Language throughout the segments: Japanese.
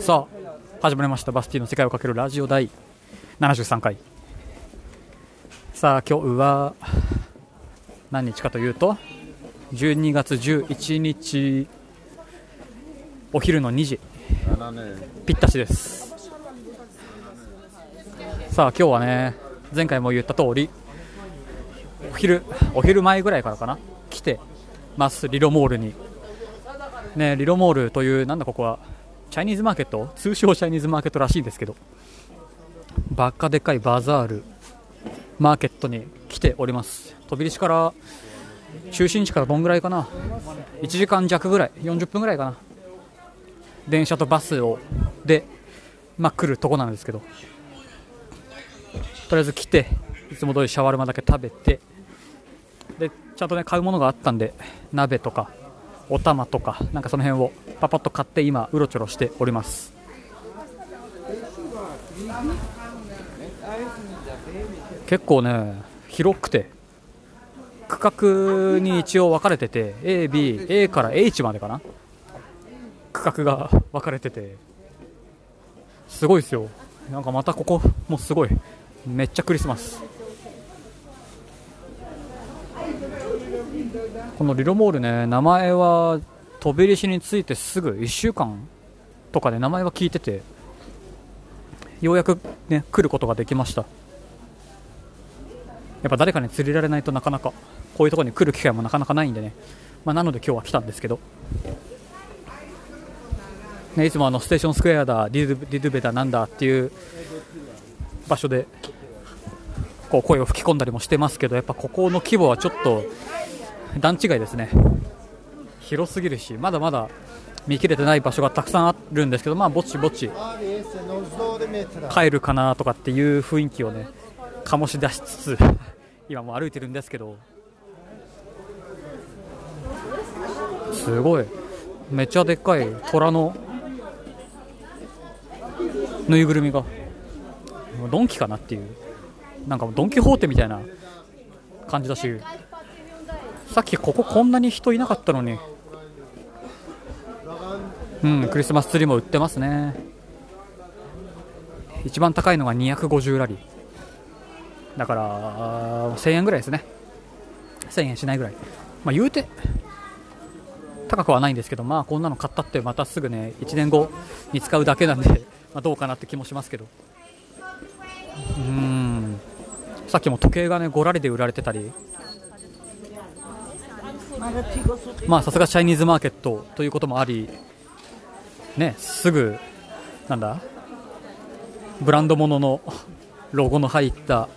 さあ始まりました。バスティの世界をかけるラジオ第73回。さあ今日は何日かというと12月11日お昼の2時。ぴったしです。さあ今日はね前回も言った通りお昼お昼前ぐらいからかな来てますリロモールに。ねリロモールというなんだここはチャイニーズマーケット通称チャイニーズマーケットらしいんですけどばっかでかいバザールマーケットに来ております。飛び出しから中心地からどんぐらいかな？1時間弱ぐらい40分ぐらいかな？電車とバスをで、まあ、来るとこなんですけどとりあえず来ていつも通りシャワルマだけ食べてでちゃんとね買うものがあったんで鍋とかお玉とかなんかその辺をパパッと買って今うろちょろしております。結構ね広くて区画に一応分かれてて AB、A から H までかな。区画が分かれててすごいですよ。なんかまたここもすごい。めっちゃクリスマス。このリロモールね名前は飛び出しについてすぐ1週間とかで名前は聞いててようやくね来ることができました。やっぱ誰かに釣りられないとなかなかこういうところに来る機会もなかなかないんでね、まあ、なので今日は来たんですけど、ね、いつもあのステーションスクエアだディドディドゥベだなんだっていう場所でこう声を吹き込んだりもしてますけどやっぱここの規模はちょっと段違いですね。広すぎるしまだまだ見切れてない場所がたくさんあるんですけどまあぼちぼち帰るかなとかっていう雰囲気をね醸し出しつつ 今も歩いてるんですけど。すごい。めっちゃでっかい虎のぬいぐるみが。ドンキかなっていう。なんかドン・キホーテみたいな感じだし。さっきこここんなに人いなかったのに。うんクリスマスツリーも売ってますね。一番高いのが250ラリー。だから1000円ぐらいですね。1000円しないぐらい。まあ言うて高くはないんですけどまあこんなの買ったってまたすぐね1年後に使うだけなんで、まあ、どうかなって気もしますけど。うん。さっきも時計がね5ラリで売られてたり。まあさすがチャイニーズマーケットということもありねすぐなんだブランド物のロゴの入った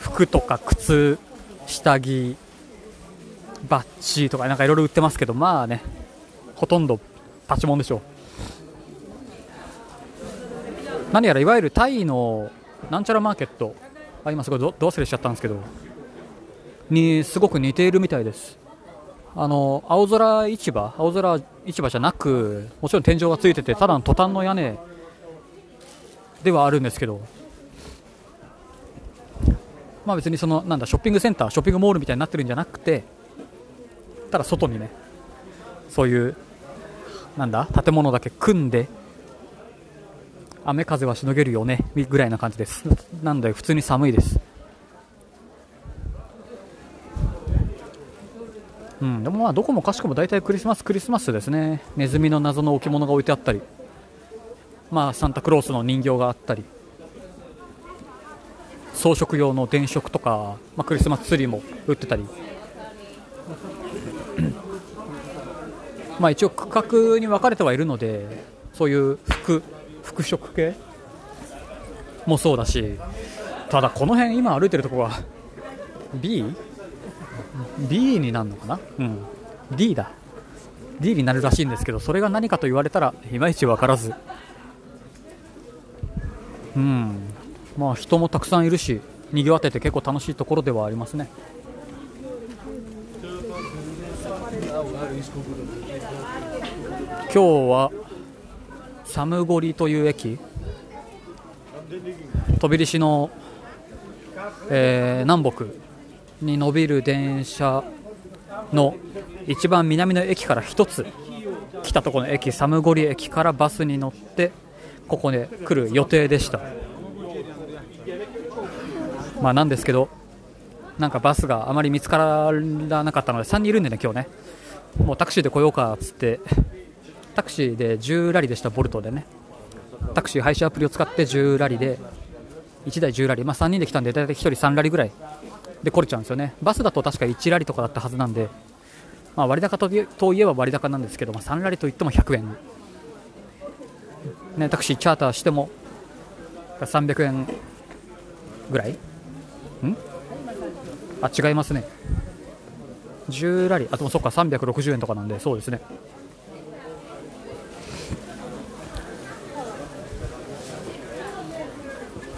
服とか靴下着バッジとかなんかいろいろ売ってますけどまあねほとんどパチモンでしょう。何やらいわゆるタイのなんちゃらマーケットあ今すごいどど忘れしちゃったんですけど。にすごく似ているみたいです。あの青空市場青空市場じゃなくもちろん天井がついててただのトタンの屋根ではあるんですけどまあ別にそのなんだショッピングセンターショッピングモールみたいになってるんじゃなくてただ外にねそういうなんだ建物だけ組んで雨風はしのげるよねぐらいな感じです。なんで普通に寒いです。うんでもまあどこもかしこも大体クリスマスクリスマスですね。ネズミの謎の置物が置いてあったり。まあサンタクロースの人形があったり。装飾用の電飾とか、まあ、クリスマスツリーも売ってたり。まあ一応区画に分かれてはいるのでそういう服服飾系もそうだしただこの辺今歩いてるとこは B? B になるのかな？うん。D だ。D になるらしいんですけどそれが何かと言われたらいまいち分からず。うん。まあ人もたくさんいるし賑わってて結構楽しいところではありますね。今日はサムゴリという駅。飛び出しの、えー、南北に伸びる電車の一番南の駅から1つ来たところの駅サムゴリ駅からバスに乗ってここで来る予定でした。まあなんですけどなんかバスがあまり見つからなかったので3人いるんでね今日ね。もうタクシーで来ようかっつってタクシーで10ラリでしたボルトでね。タクシー配車アプリを使って10ラリで1台10ラリ、まあ、3人で来たんで大体1人3ラリぐらいで来れちゃうんですよね。バスだと確か1ラリとかだったはずなんで、まあ、割高といえば割高なんですけど、まあ、3ラリといっても100円、ね、タクシーチャーターしても300円ぐらい？ん？あ違いますね。10ラリ。あでもそっか360円とかなんでそうですね。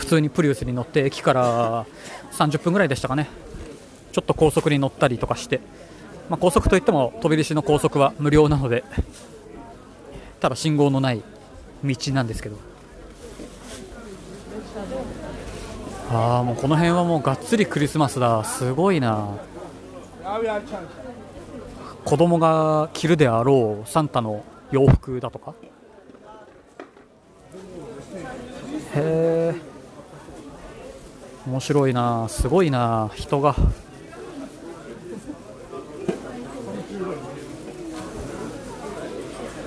普通にプリウスに乗って駅から30分ぐらいでしたかね。ちょっと高速に乗ったりとかして、まあ、高速といっても飛び出しの高速は無料なのでただ信号のない道なんですけど。ああもうこの辺はもうがっつりクリスマスだ。すごいな。子供が着るであろうサンタの洋服だとか。へえ面白いな。すごいな。人が。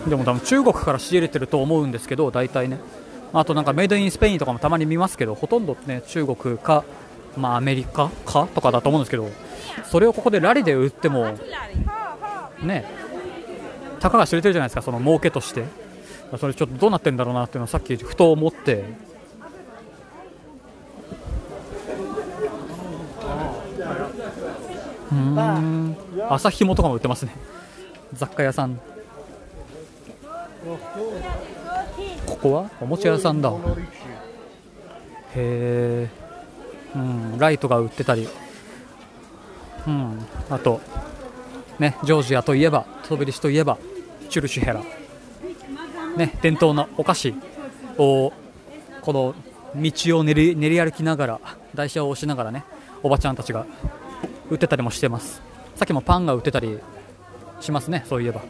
でも多分中国から仕入れてると思うんですけど大体ね。あとなんかメイドインスペインとかもたまに見ますけどほとんどね中国か、まあ、アメリカかとかだと思うんですけどそれをここでラリで売ってもねたかが知れてるじゃないですかその儲けとして。それちょっとどうなってんだろうなっていうのはさっきふと思ってうん朝ひもとかも売ってますね。雑貨屋さん。ここは？おもちゃ屋さんだ。へえ、うん、ライトが売ってたり、うん、あとねジョージアといえばトビリシといえばチュルシュヘラ。ね伝統のお菓子をこの道を練り練り歩きながら台車を押しながらねおばちゃんたちが売ってたりもしてます。さっきもパンが売ってたりしますねそういえば。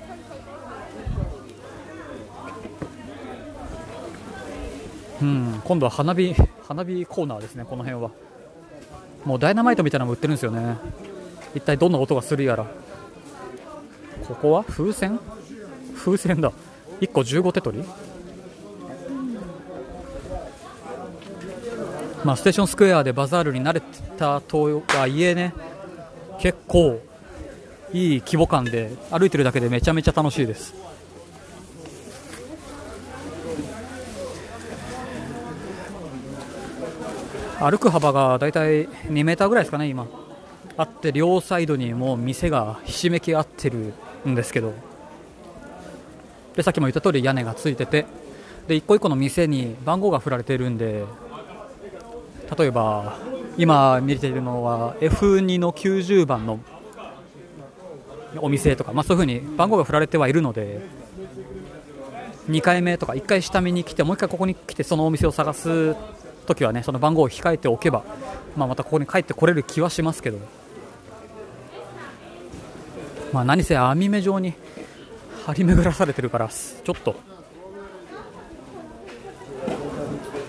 うん今度は花火花火コーナーですねこの辺は。もうダイナマイトみたいなのも売ってるんですよね。一体どんな音がするやら。ここは？風船？風船だ。1個15手取り？まあ、ステーションスクエアでバザールに慣れたとはいえね結構いい規模感で歩いてるだけでめちゃめちゃ楽しいです。歩く幅がだいたい2メーターぐらいですかね今。あって両サイドにもう店がひしめき合ってるんですけど。でさっきも言った通り屋根がついてて。で一個一個の店に番号が振られているんで例えば今見ているのは F2 の90番のお店とか、まあ、そういうふうに番号が振られてはいるので2回目とか1回下見に来てもう1回ここに来てそのお店を探す時はねその番号を控えておけば、まあ、またここに帰ってこれる気はしますけど、まあ、何せ網目状に張り巡らされてるからちょっと。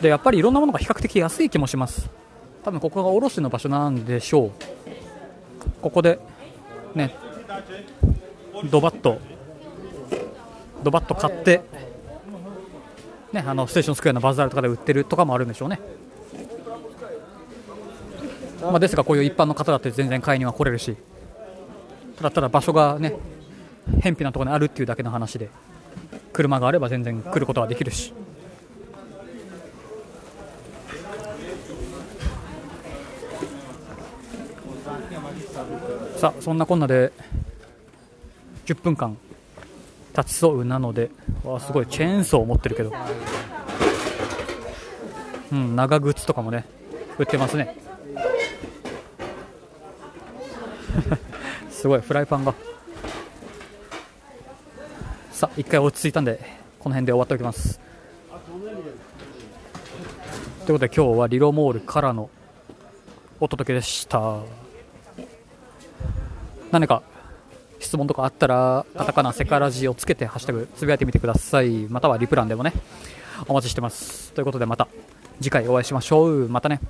でやっぱりいろんなものが比較的安い気もします。多分ここが卸の場所なんでしょう。ここでねドバッとドバッと買ってねあのステーションスクエアのバザールとかで売ってるとかもあるんでしょうね。まあ、ですがこういう一般の方だって全然買いには来れるしただただ場所がね偏僻なところにあるっていうだけの話で車があれば全然来ることはできるし。さあそんなこんなで10分間立ちそうなのでわすごいチェーンソーを持ってるけど。うん長靴とかもね売ってますね。すごいフライパンが。さあ一回落ち着いたんでこの辺で終わっておきます。ということで今日はリロモールからのお届けでした。何か質問とかあったらカタカナセカラジをつけてハッシュタグつぶやいてみてください。またはリプランでもねお待ちしてます。ということでまた次回お会いしましょう。またね。